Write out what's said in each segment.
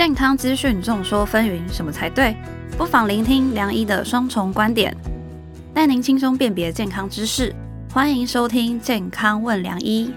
健康资讯众说纷纭，什么才对？不妨聆听良医的双重观点，带您轻松辨别健康知识。欢迎收听《健康问良医》。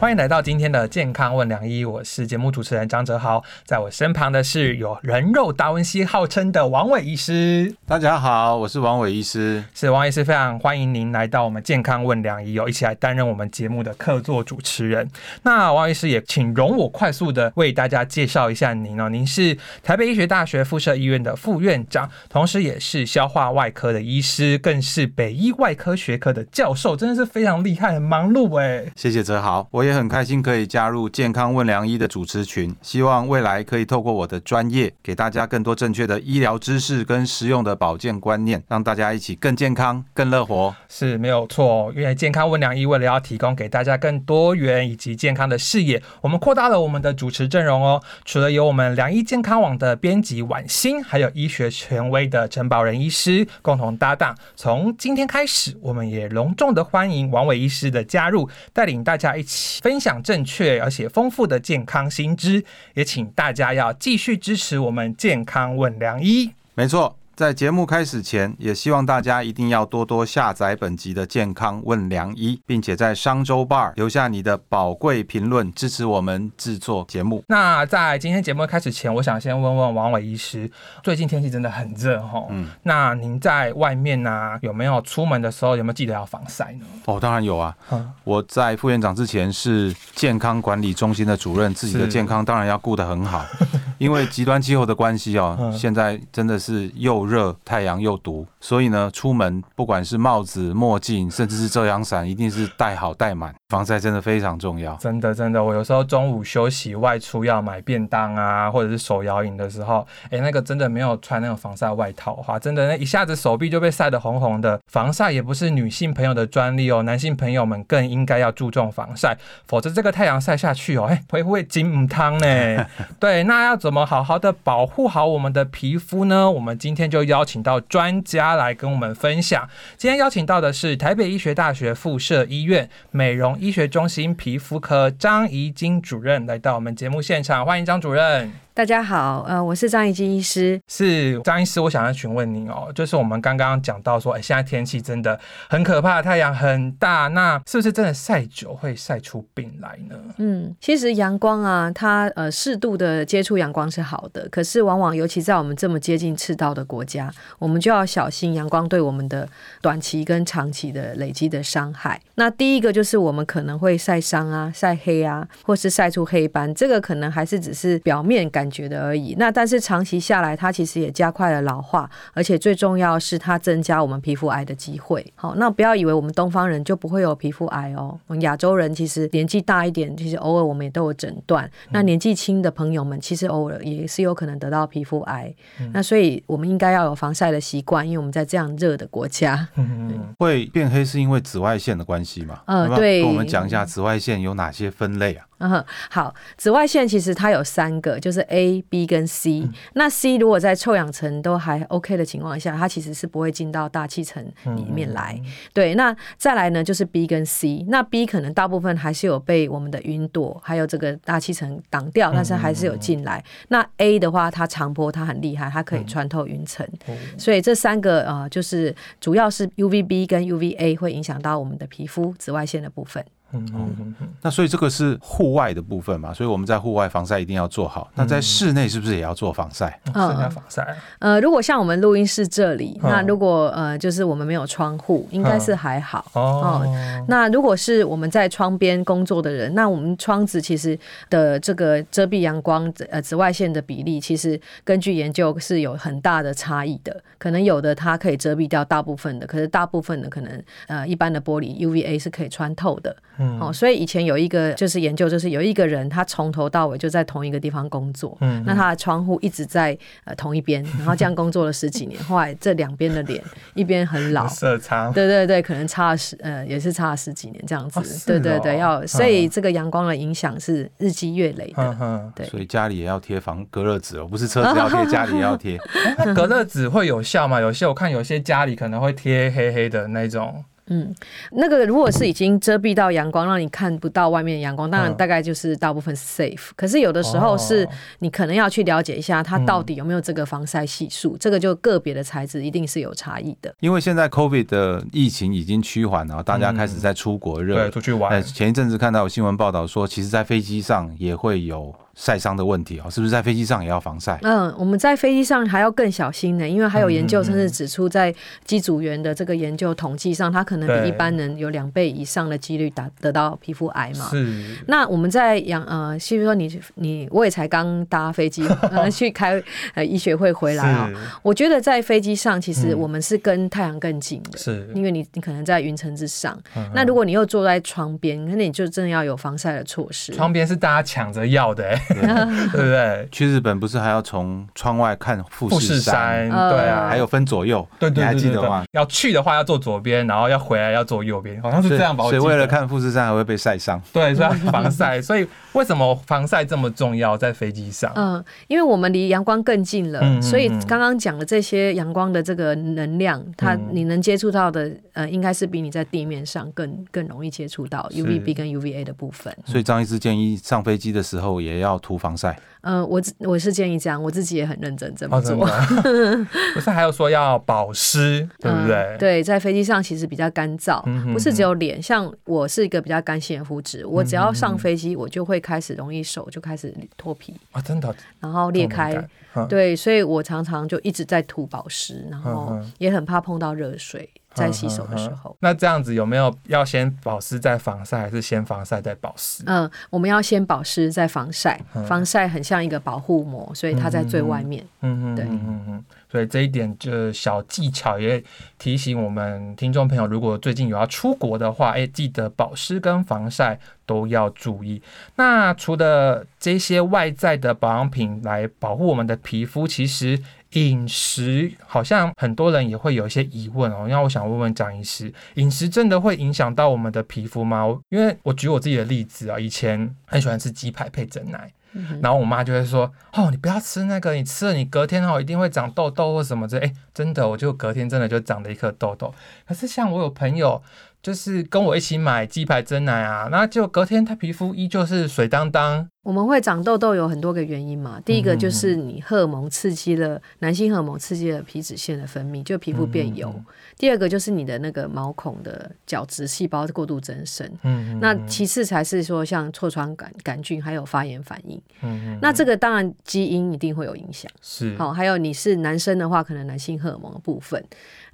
欢迎来到今天的健康问良医，我是节目主持人张哲豪，在我身旁的是有人肉达文西号称的王伟医师。大家好，我是王伟医师，是王医师，非常欢迎您来到我们健康问良医，有一起来担任我们节目的客座主持人。那王医师也请容我快速的为大家介绍一下您哦，您是台北医学大学附设医院的副院长，同时也是消化外科的医师，更是北医外科学科的教授，真的是非常厉害，很忙碌哎。谢谢哲豪，我也。也很开心可以加入健康问良医的主持群，希望未来可以透过我的专业，给大家更多正确的医疗知识跟实用的保健观念，让大家一起更健康、更乐活。是没有错，因为健康问良医为了要提供给大家更多元以及健康的视野，我们扩大了我们的主持阵容哦。除了有我们良医健康网的编辑婉欣，还有医学权威的陈保仁医师共同搭档。从今天开始，我们也隆重的欢迎王伟医师的加入，带领大家一起。分享正确而且丰富的健康新知，也请大家要继续支持我们健康问良医。没错。在节目开始前，也希望大家一定要多多下载本集的《健康问良医》，并且在商周 Bar 留下你的宝贵评论，支持我们制作节目。那在今天节目开始前，我想先问问王伟医师，最近天气真的很热哈，嗯，那您在外面呢、啊，有没有出门的时候有没有记得要防晒呢？哦，当然有啊。嗯、我在副院长之前是健康管理中心的主任，自己的健康当然要顾得很好，因为极端气候的关系哦，嗯、现在真的是又热，太阳又毒，所以呢，出门不管是帽子、墨镜，甚至是遮阳伞，一定是戴好戴满。防晒真的非常重要，真的真的。我有时候中午休息外出要买便当啊，或者是手摇饮的时候，哎、那个真的没有穿那种防晒外套的话，真的那一下子手臂就被晒得红红的。防晒也不是女性朋友的专利哦，男性朋友们更应该要注重防晒，否则这个太阳晒下去哦，哎、欸，会不会金汤呢？对，那要怎么好好的保护好我们的皮肤呢？我们今天就邀请到专家来跟我们分享。今天邀请到的是台北医学大学附设医院美容医学中心皮肤科张怡金主任来到我们节目现场，欢迎张主任。大家好，呃，我是张怡菁医师。是张医师，我想要询问您哦，就是我们刚刚讲到说，哎，现在天气真的很可怕，太阳很大，那是不是真的晒久会晒出病来呢？嗯，其实阳光啊，它呃适度的接触阳光是好的，可是往往尤其在我们这么接近赤道的国家，我们就要小心阳光对我们的短期跟长期的累积的伤害。那第一个就是我们可能会晒伤啊、晒黑啊，或是晒出黑斑，这个可能还是只是表面感觉的而已，那但是长期下来，它其实也加快了老化，而且最重要是它增加我们皮肤癌的机会。好，那不要以为我们东方人就不会有皮肤癌哦，我们亚洲人其实年纪大一点，其实偶尔我们也都有诊断。那年纪轻的朋友们，其实偶尔也是有可能得到皮肤癌。嗯、那所以我们应该要有防晒的习惯，因为我们在这样热的国家，嗯、会变黑是因为紫外线的关系嘛？呃，对，跟我们讲一下紫外线有哪些分类啊？嗯，好，紫外线其实它有三个，就是 A、B 跟 C。嗯、那 C 如果在臭氧层都还 OK 的情况下，它其实是不会进到大气层里面来。嗯、对，那再来呢就是 B 跟 C。那 B 可能大部分还是有被我们的云朵还有这个大气层挡掉，但是还是有进来。嗯、那 A 的话，它长波它很厉害，它可以穿透云层。嗯、所以这三个呃，就是主要是 UVB 跟 UVA 会影响到我们的皮肤紫外线的部分。嗯嗯嗯，那所以这个是户外的部分嘛，所以我们在户外防晒一定要做好。那在室内是不是也要做防晒？嗯，要防晒。呃，如果像我们录音室这里，那如果呃就是我们没有窗户，应该是还好哦。那如果是我们在窗边工作的人，那我们窗子其实的这个遮蔽阳光呃紫外线的比例，其实根据研究是有很大的差异的。可能有的它可以遮蔽掉大部分的，可是大部分的可能呃一般的玻璃 UVA 是可以穿透的。嗯、哦，所以以前有一个就是研究，就是有一个人他从头到尾就在同一个地方工作，嗯，那他的窗户一直在呃同一边，然后这样工作了十几年，后来这两边的脸一边很老，色差，对对对，可能差了十呃也是差了十几年这样子，哦哦、对对对，要所以这个阳光的影响是日积月累的，嗯、对，所以家里也要贴防隔热纸哦，不是车子要贴，家里也要贴。那隔热纸会有效吗？有些我看有些家里可能会贴黑黑的那种。嗯，那个如果是已经遮蔽到阳光，让你看不到外面的阳光，当然大概就是大部分 safe。可是有的时候是你可能要去了解一下，它到底有没有这个防晒系数，这个就个别的材质一定是有差异的。因为现在 COVID 的疫情已经趋缓了，大家开始在出国热，对，出去玩。前一阵子看到有新闻报道说，其实，在飞机上也会有。晒伤的问题啊，是不是在飞机上也要防晒？嗯，我们在飞机上还要更小心呢，因为还有研究甚至指出，在机组员的这个研究统计上，他可能比一般人有两倍以上的几率达得到皮肤癌嘛。是。那我们在养呃，譬如说你你我也才刚搭飞机 呃去开呃医学会回来啊，我觉得在飞机上其实我们是跟太阳更近的，是因为你你可能在云层之上。那如果你又坐在窗边，那你就真的要有防晒的措施。窗边是大家抢着要的。对，对不对？去日本不是还要从窗外看富士山？对啊，还有分左右。对对，你还记得吗？要去的话要坐左边，然后要回来要坐右边，好像是这样吧？所以为了看富士山还会被晒伤。对，所以要防晒。所以为什么防晒这么重要？在飞机上？嗯，因为我们离阳光更近了，所以刚刚讲的这些阳光的这个能量，它你能接触到的，呃，应该是比你在地面上更更容易接触到 UVB 跟 UVA 的部分。所以张医师建议上飞机的时候也要涂防晒。呃，我我是建议这样，我自己也很认真这么做。不是还有说要保湿，对不对？嗯、对，在飞机上其实比较干燥，嗯、哼哼不是只有脸。像我是一个比较干性的肤质，我只要上飞机，我就会开始容易手就开始脱皮啊，真的，然后裂开。对，所以我常常就一直在涂保湿，然后也很怕碰到热水。在洗手的时候，那这样子有没有要先保湿再防晒，还是先防晒再保湿？嗯，我们要先保湿再防晒，防晒很像一个保护膜，所以它在最外面。嗯嗯，对，嗯嗯，所以这一点就小技巧也提醒我们听众朋友，如果最近有要出国的话，哎，记得保湿跟防晒都要注意。那除了这些外在的保养品来保护我们的皮肤，其实。饮食好像很多人也会有一些疑问哦，那我想问问张医师，饮食真的会影响到我们的皮肤吗？因为我举我自己的例子啊，以前很喜欢吃鸡排配珍奶，嗯、然后我妈就会说：“哦，你不要吃那个，你吃了你隔天哦一定会长痘痘或什么之类。”哎，真的，我就隔天真的就长了一颗痘痘。可是像我有朋友。就是跟我一起买鸡排珍奶啊，那就隔天他皮肤依旧是水当当。我们会长痘痘有很多个原因嘛，第一个就是你荷尔蒙刺激了男性荷尔蒙刺激了皮脂腺的分泌，就皮肤变油。第二个就是你的那个毛孔的角质细胞过度增生。嗯，那其次才是说像痤疮杆杆菌还有发炎反应。那这个当然基因一定会有影响。是，好，还有你是男生的话，可能男性荷尔蒙的部分。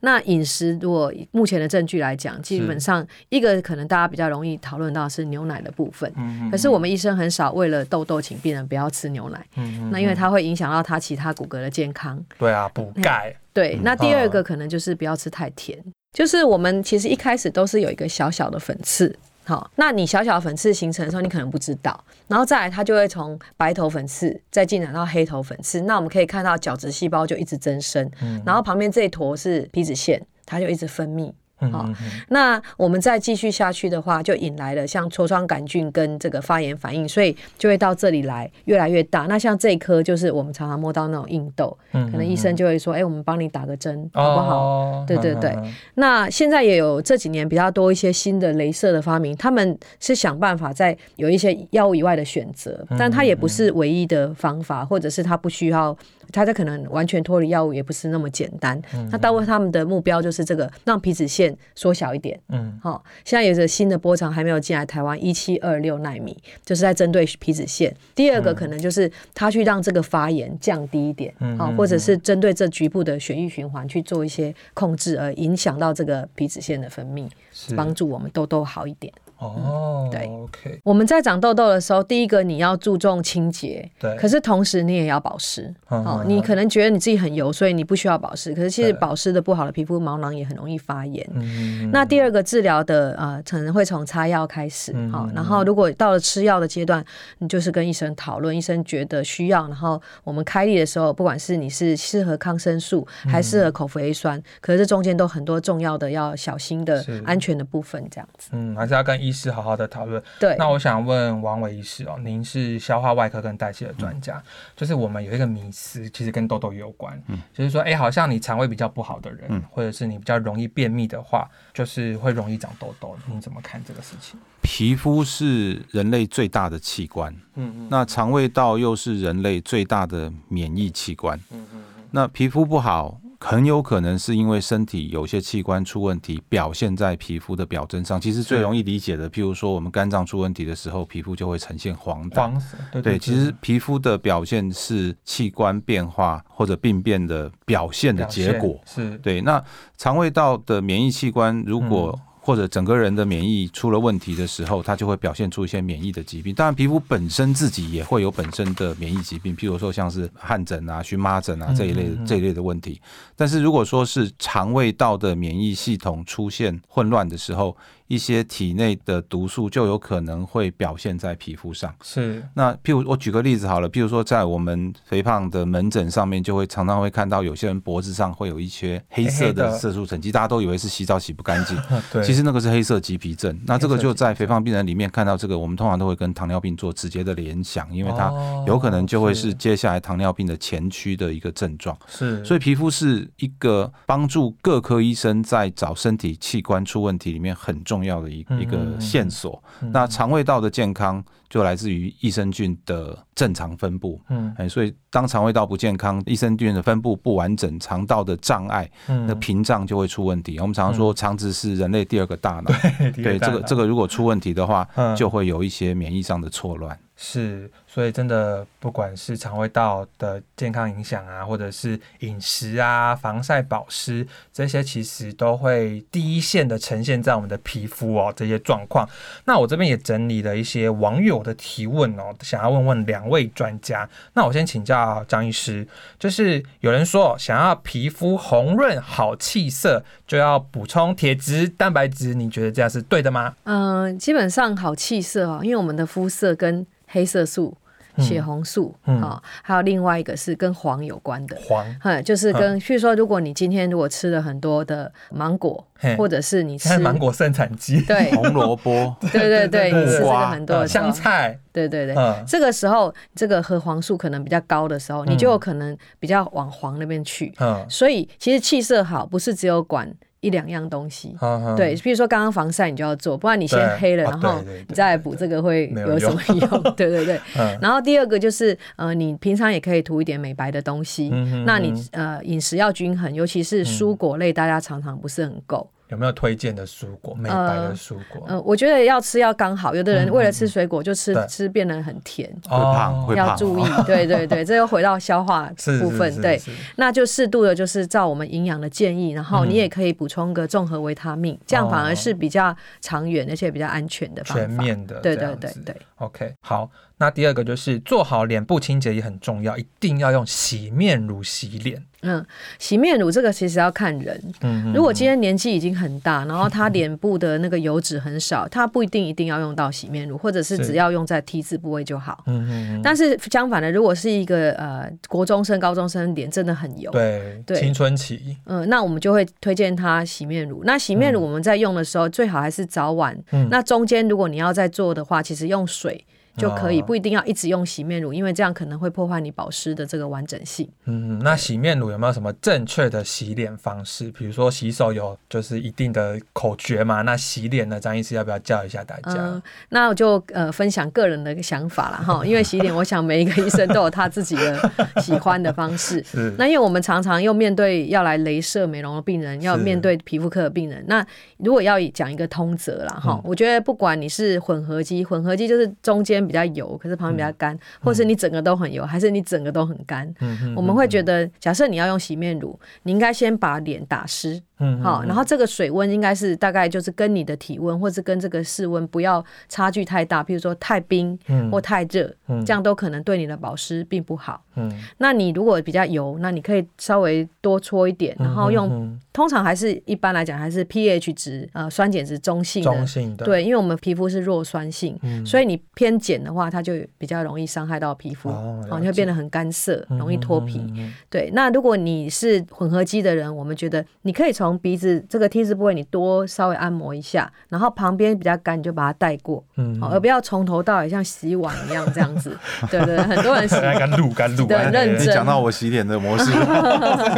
那饮食，如果目前的证据来讲，基本上一个可能大家比较容易讨论到是牛奶的部分。嗯可是我们医生很少为了痘痘请病人不要吃牛奶。嗯嗯。那因为它会影响到他其他骨骼的健康。对啊，补钙。对，那第二个可能就是不要吃太甜。嗯、就是我们其实一开始都是有一个小小的粉刺。好，那你小小的粉刺形成的时候，你可能不知道，然后再来它就会从白头粉刺再进展到黑头粉刺。那我们可以看到角质细胞就一直增生，嗯、然后旁边这一坨是皮脂腺，它就一直分泌。好，那我们再继续下去的话，就引来了像痤疮杆菌跟这个发炎反应，所以就会到这里来越来越大。那像这一颗就是我们常常摸到那种硬痘，可能医生就会说：“哎，我们帮你打个针，好不好？”对对对。那现在也有这几年比较多一些新的镭射的发明，他们是想办法在有一些药物以外的选择，但它也不是唯一的方法，或者是它不需要。它这可能完全脱离药物也不是那么简单。那大部分他们的目标就是这个，让皮脂腺缩小一点。嗯，好，现在有着新的波长还没有进来台湾，一七二六纳米，就是在针对皮脂腺。第二个可能就是他去让这个发炎降低一点，好，或者是针对这局部的血液循环去做一些控制，而影响到这个皮脂腺的分泌，帮助我们痘痘好一点。哦，对，OK。我们在长痘痘的时候，第一个你要注重清洁，对。可是同时你也要保湿，哦。你可能觉得你自己很油，所以你不需要保湿。可是其实保湿的不好的皮肤毛囊也很容易发炎。嗯。那第二个治疗的呃，可能会从擦药开始，好。然后如果到了吃药的阶段，你就是跟医生讨论，医生觉得需要，然后我们开立的时候，不管是你是适合抗生素，还适合口服 A 酸，可是这中间都很多重要的要小心的安全的部分，这样子。嗯，还是要跟。医师好好的讨论。对，那我想问王伟医师哦，您是消化外科跟代谢的专家，嗯、就是我们有一个迷思，其实跟痘痘有关，嗯，就是说，哎、欸，好像你肠胃比较不好的人，嗯、或者是你比较容易便秘的话，就是会容易长痘痘。你怎么看这个事情？皮肤是人类最大的器官，嗯嗯，那肠胃道又是人类最大的免疫器官，嗯嗯，那皮肤不好。很有可能是因为身体有些器官出问题，表现在皮肤的表征上。其实最容易理解的，譬如说我们肝脏出问题的时候，皮肤就会呈现黄疸。黄色，对，对，其实皮肤的表现是器官变化或者病变的表现的结果。是对。那肠胃道的免疫器官如果、嗯或者整个人的免疫出了问题的时候，它就会表现出一些免疫的疾病。当然，皮肤本身自己也会有本身的免疫疾病，譬如说像是汗疹啊、荨麻疹啊这一类这一类的问题。但是如果说是肠胃道的免疫系统出现混乱的时候，一些体内的毒素就有可能会表现在皮肤上。是，那譬如我举个例子好了，譬如说在我们肥胖的门诊上面，就会常常会看到有些人脖子上会有一些黑色的色素沉积，大家都以为是洗澡洗不干净，对，其实那个是黑色棘皮症。那这个就在肥胖病人里面看到这个，我们通常都会跟糖尿病做直接的联想，因为它有可能就会是接下来糖尿病的前驱的一个症状。是，所以皮肤是一个帮助各科医生在找身体器官出问题里面很重要。重要的一一个线索。嗯嗯嗯、那肠胃道的健康就来自于益生菌的正常分布。嗯，哎，所以当肠胃道不健康，益生菌的分布不完整，肠道的障碍，那屏障就会出问题。我们常常说，肠子是人类第二个大脑。嗯、对，这个这个如果出问题的话，就会有一些免疫上的错乱。是，所以真的不管是肠胃道的健康影响啊，或者是饮食啊、防晒保湿这些，其实都会第一线的呈现在我们的皮肤哦。这些状况，那我这边也整理了一些网友的提问哦，想要问问两位专家。那我先请教张医师，就是有人说想要皮肤红润好气色，就要补充铁质、蛋白质，你觉得这样是对的吗？嗯、基本上好气色啊，因为我们的肤色跟黑色素、血红素啊、嗯。哦，还有另外一个是跟黄有关的。黄，嗯，就是跟，譬如说，如果你今天如果吃了很多的芒果，或者是你吃芒果盛产季，对，红萝卜，对对 对，你吃这个很多的香菜，对对对，这个时候这个核黄素可能比较高的时候，你就有可能比较往黄那边去，嗯，所以其实气色好不是只有管。一两样东西，对，比如说刚刚防晒你就要做，不然你先黑了，然后你再来补这个会有什么用？对，对对然后第二个就是，呃，你平常也可以涂一点美白的东西。那你呃饮食要均衡，尤其是蔬果类，大家常常不是很够。有没有推荐的蔬果？美白的蔬果？嗯、呃呃，我觉得要吃要刚好。有的人为了吃水果就吃、嗯、吃变得很甜，会胖，要注意。对对对，这又回到消化 部分。对，那就适度的，就是照我们营养的建议，然后你也可以补充个综合维他命，嗯、这样反而是比较长远而且比较安全的方法。全面的，对对对对。OK，好。那第二个就是做好脸部清洁也很重要，一定要用洗面乳洗脸。嗯，洗面乳这个其实要看人。嗯，如果今天年纪已经很大，然后他脸部的那个油脂很少，他不一定一定要用到洗面乳，或者是只要用在 T 字部位就好。嗯嗯。但是相反的，如果是一个呃国中生、高中生脸真的很油，对对，青春期，嗯，那我们就会推荐他洗面乳。那洗面乳我们在用的时候，最好还是早晚。嗯。那中间如果你要再做的话，其实用水。就可以，不一定要一直用洗面乳，因为这样可能会破坏你保湿的这个完整性。嗯，那洗面乳有没有什么正确的洗脸方式？比如说洗手有就是一定的口诀嘛？那洗脸呢？张医师要不要教一下大家？嗯，那我就呃分享个人的想法了哈，因为洗脸，我想每一个医生都有他自己的 喜欢的方式。是。那因为我们常常又面对要来镭射美容的病人，要面对皮肤科的病人，那如果要讲一个通则啦哈，嗯、我觉得不管你是混合肌，混合肌就是中间。比较油，可是旁边比较干，嗯、或是你整个都很油，嗯、还是你整个都很干？我们会觉得，假设你要用洗面乳，你应该先把脸打湿。嗯，好，然后这个水温应该是大概就是跟你的体温，或是跟这个室温不要差距太大，比如说太冰或太热，嗯，这样都可能对你的保湿并不好。嗯，那你如果比较油，那你可以稍微多搓一点，然后用，通常还是一般来讲还是 pH 值呃酸碱值中性的，中性的，对，因为我们皮肤是弱酸性，所以你偏碱的话，它就比较容易伤害到皮肤，哦，你会变得很干涩，容易脱皮。对，那如果你是混合肌的人，我们觉得你可以从从鼻子这个 T 字部位，你多稍微按摩一下，然后旁边比较干，你就把它带过，嗯，而不要从头到尾像洗碗一样这样子。对对，很多人洗干露干露，对，认真。你讲到我洗脸的模式，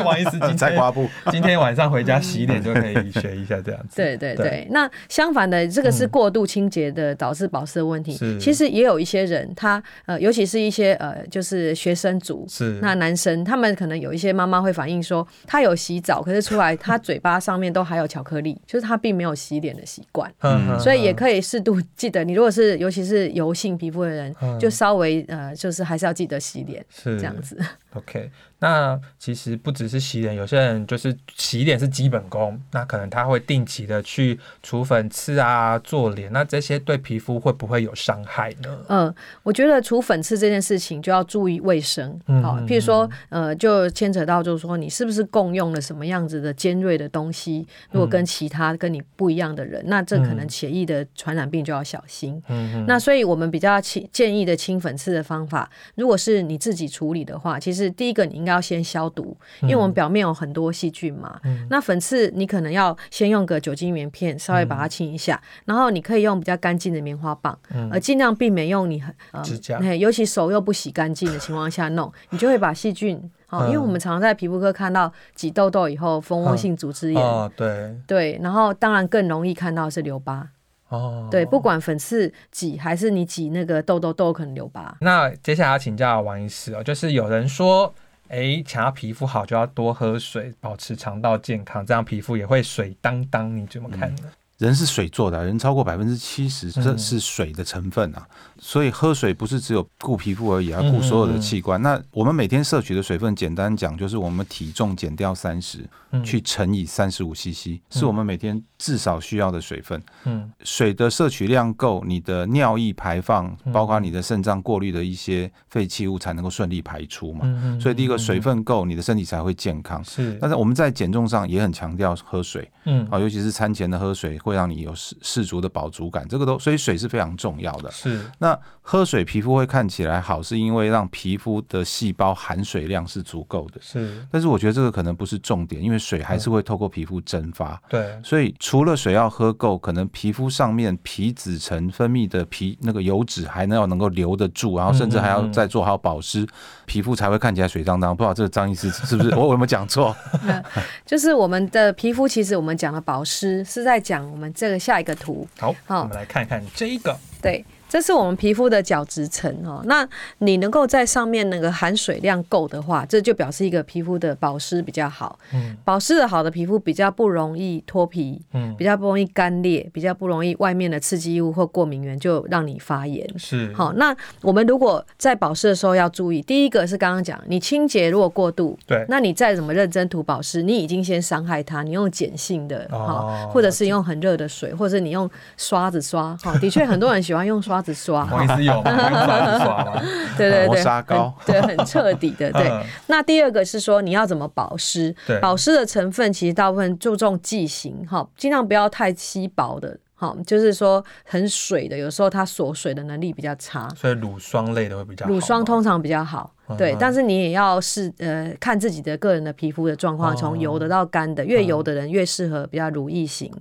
王医师今天在刮布，今天晚上回家洗脸就可以学一下这样子。对对对，那相反的，这个是过度清洁的导致保湿的问题。其实也有一些人，他呃，尤其是一些呃，就是学生族，是那男生，他们可能有一些妈妈会反映说，他有洗澡，可是出来他嘴 巴上面都还有巧克力，就是他并没有洗脸的习惯。嗯，所以也可以适度记得，你如果是尤其是油性皮肤的人，就稍微呃，就是还是要记得洗脸，是这样子。OK。那其实不只是洗脸，有些人就是洗脸是基本功，那可能他会定期的去除粉刺啊、做脸，那这些对皮肤会不会有伤害呢？嗯，我觉得除粉刺这件事情就要注意卫生，好、嗯哦，譬如说，呃，就牵扯到就是说你是不是共用了什么样子的尖锐的东西，如果跟其他跟你不一样的人，嗯、那这可能血液的传染病就要小心。嗯，那所以我们比较建议的清粉刺的方法，如果是你自己处理的话，其实第一个你应该要先消毒，因为我们表面有很多细菌嘛。嗯、那粉刺你可能要先用个酒精棉片稍微把它清一下，嗯、然后你可以用比较干净的棉花棒，嗯、而尽量避免用你呃指甲，尤其手又不洗干净的情况下弄，你就会把细菌哦，因为我们常常在皮肤科看到挤痘痘以后蜂窝性组织炎，哦、对对，然后当然更容易看到是留疤。哦，对，不管粉刺挤还是你挤那个痘痘都有可能留疤。那接下来要请教王医师哦，就是有人说。哎，想要皮肤好，就要多喝水，保持肠道健康，这样皮肤也会水当当。你怎么看呢？嗯人是水做的，人超过百分之七十这是水的成分啊，所以喝水不是只有顾皮肤而已，要顾所有的器官。那我们每天摄取的水分，简单讲就是我们体重减掉三十，去乘以三十五 CC，是我们每天至少需要的水分。嗯水的摄取量够，你的尿液排放，包括你的肾脏过滤的一些废弃物，才能够顺利排出嘛。所以第一个水分够，你的身体才会健康。是，但是我们在减重上也很强调喝水，嗯，啊，尤其是餐前的喝水。会让你有适适足的饱足感，这个都所以水是非常重要的。是，那喝水皮肤会看起来好，是因为让皮肤的细胞含水量是足够的。是，但是我觉得这个可能不是重点，因为水还是会透过皮肤蒸发。对，所以除了水要喝够，可能皮肤上面皮脂层分泌的皮那个油脂还能要能够留得住，然后甚至还要再做好保湿，嗯嗯嗯皮肤才会看起来水当当。不知道这个张医师是不是我有没有讲错？就是我们的皮肤，其实我们讲的保湿是在讲。我们这个下一个图，好，好，我们来看看这一个，对。这是我们皮肤的角质层哦，那你能够在上面那个含水量够的话，这就表示一个皮肤的保湿比较好。嗯，保湿的好的皮肤比较不容易脱皮，嗯，比较不容易干裂，比较不容易外面的刺激物或过敏源就让你发炎。是，好，那我们如果在保湿的时候要注意，第一个是刚刚讲，你清洁如果过度，对，那你再怎么认真涂保湿，你已经先伤害它。你用碱性的，哦，或者是用很热的水，或者是你用刷子刷，哈，的确很多人喜欢用刷。刷子刷，我也是有，用刷子刷吗？对对对，磨砂膏，对，很彻底的。对，那第二个是说你要怎么保湿？保湿的成分其实大部分注重剂型，哈，尽量不要太稀薄的，哈，就是说很水的，有时候它锁水的能力比较差，所以乳霜类的会比较好。乳霜通常比较好，对，但是你也要是呃看自己的个人的皮肤的状况，从油的到干的，越油的人越适合比较乳液型。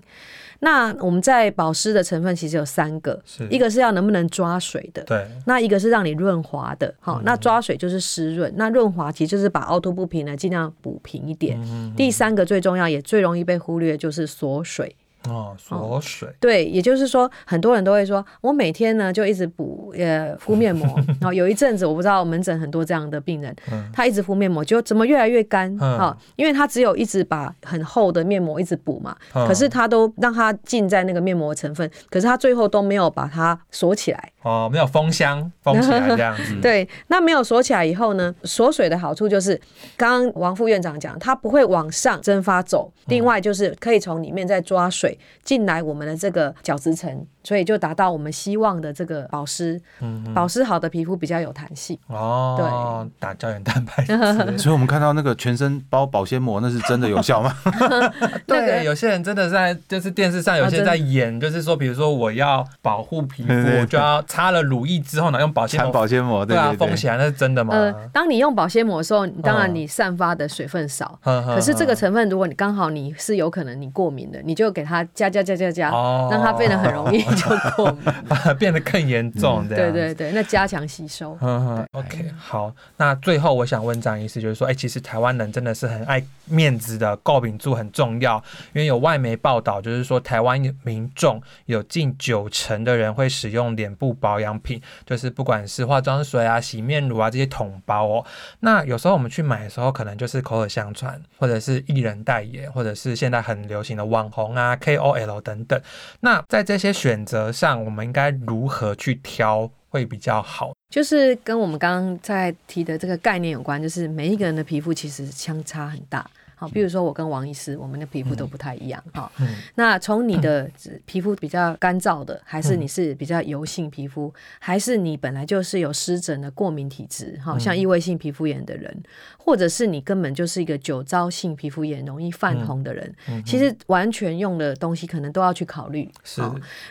那我们在保湿的成分其实有三个，一个是要能不能抓水的，对，那一个是让你润滑的，好，那抓水就是湿润，那润滑其实就是把凹凸不平呢尽量补平一点。第三个最重要也最容易被忽略就是锁水。哦，锁水、哦。对，也就是说，很多人都会说，我每天呢就一直补呃敷面膜，然后有一阵子我不知道门诊很多这样的病人，嗯、他一直敷面膜，就怎么越来越干啊、嗯？因为他只有一直把很厚的面膜一直补嘛，嗯、可是他都让它浸在那个面膜成分，可是他最后都没有把它锁起来。哦，没有封箱封起来这样子。对，那没有锁起来以后呢，锁水的好处就是，刚刚王副院长讲，它不会往上蒸发走，另外就是可以从里面再抓水。进来我们的这个角质层，所以就达到我们希望的这个保湿。嗯，保湿好的皮肤比较有弹性。哦，对，打胶原蛋白。所以我们看到那个全身包保鲜膜，那是真的有效吗？对，有些人真的在就是电视上有些人在演，就是说，比如说我要保护皮肤，我就要擦了乳液之后呢，用保鲜膜。保鲜膜，对啊，封起来，那是真的吗？呃，当你用保鲜膜的时候，当然你散发的水分少，可是这个成分，如果你刚好你是有可能你过敏的，你就给它加加加加加，让它变得很容易 就过敏，变得更严重。对对对，那加强吸收。嗯 OK，好，那最后我想问张医师，就是说，哎，其实台湾人真的是很爱面子的，构饼柱很重要，因为有外媒报道，就是说台湾民众有近九成的人会使用脸部保养品，就是不管是化妆水啊、洗面乳啊这些桶包哦。那有时候我们去买的时候，可能就是口耳相传，或者是艺人代言，或者是现在很流行的网红啊、KOL 等等。那在这些选择上，我们应该如何去挑会比较好？就是跟我们刚刚在提的这个概念有关，就是每一个人的皮肤其实相差很大。好，比如说我跟王医师，我们的皮肤都不太一样。好，那从你的皮肤比较干燥的，还是你是比较油性皮肤，还是你本来就是有湿疹的过敏体质，好像异位性皮肤炎的人，或者是你根本就是一个酒糟性皮肤炎容易泛红的人，其实完全用的东西可能都要去考虑。是，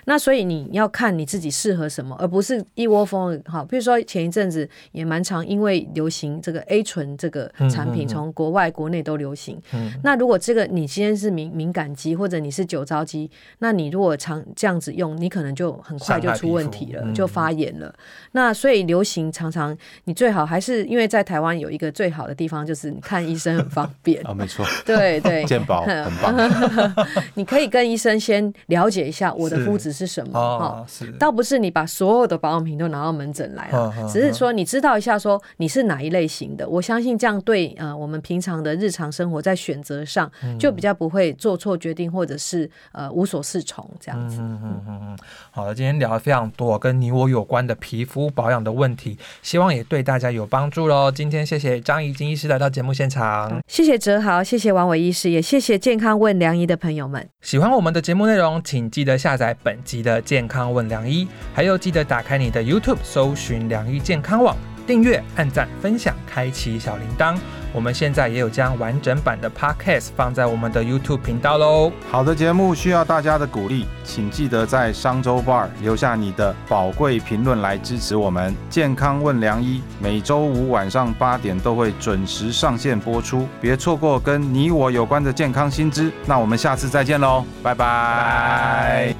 那所以你要看你自己适合什么，而不是一窝蜂。好，比如说前一阵子也蛮常，因为流行这个 A 醇这个产品，从国外国内都流行。嗯，那如果这个你今天是敏敏感肌，或者你是酒糟肌，那你如果常这样子用，你可能就很快就出问题了，嗯、就发炎了。那所以流行常常你最好还是因为在台湾有一个最好的地方，就是你看医生很方便。啊、哦，没错，对对，健保 很棒，你可以跟医生先了解一下我的肤质是什么哈，倒不是你把所有的保养品都拿到门诊来了，只是说你知道一下说你是哪一类型的，我相信这样对呃我们平常的日常生活。在选择上就比较不会做错决定，或者是呃无所适从这样子。嗯嗯嗯嗯。好了，今天聊了非常多跟你我有关的皮肤保养的问题，希望也对大家有帮助喽。今天谢谢张怡金医师来到节目现场，谢谢哲豪，谢谢王伟医师，也谢谢健康问良医的朋友们。喜欢我们的节目内容，请记得下载本集的健康问良医，还有记得打开你的 YouTube，搜寻良医健康网。订阅、按赞、分享、开启小铃铛。我们现在也有将完整版的 Podcast 放在我们的 YouTube 频道喽。好的节目需要大家的鼓励，请记得在商周 Bar 留下你的宝贵评论来支持我们。健康问良医，每周五晚上八点都会准时上线播出，别错过跟你我有关的健康新知。那我们下次再见喽，拜拜。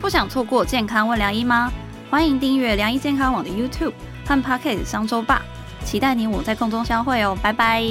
不想错过健康问良医吗？欢迎订阅良医健康网的 YouTube。和 Podcast 商周吧，期待你我在空中相会哦，拜拜。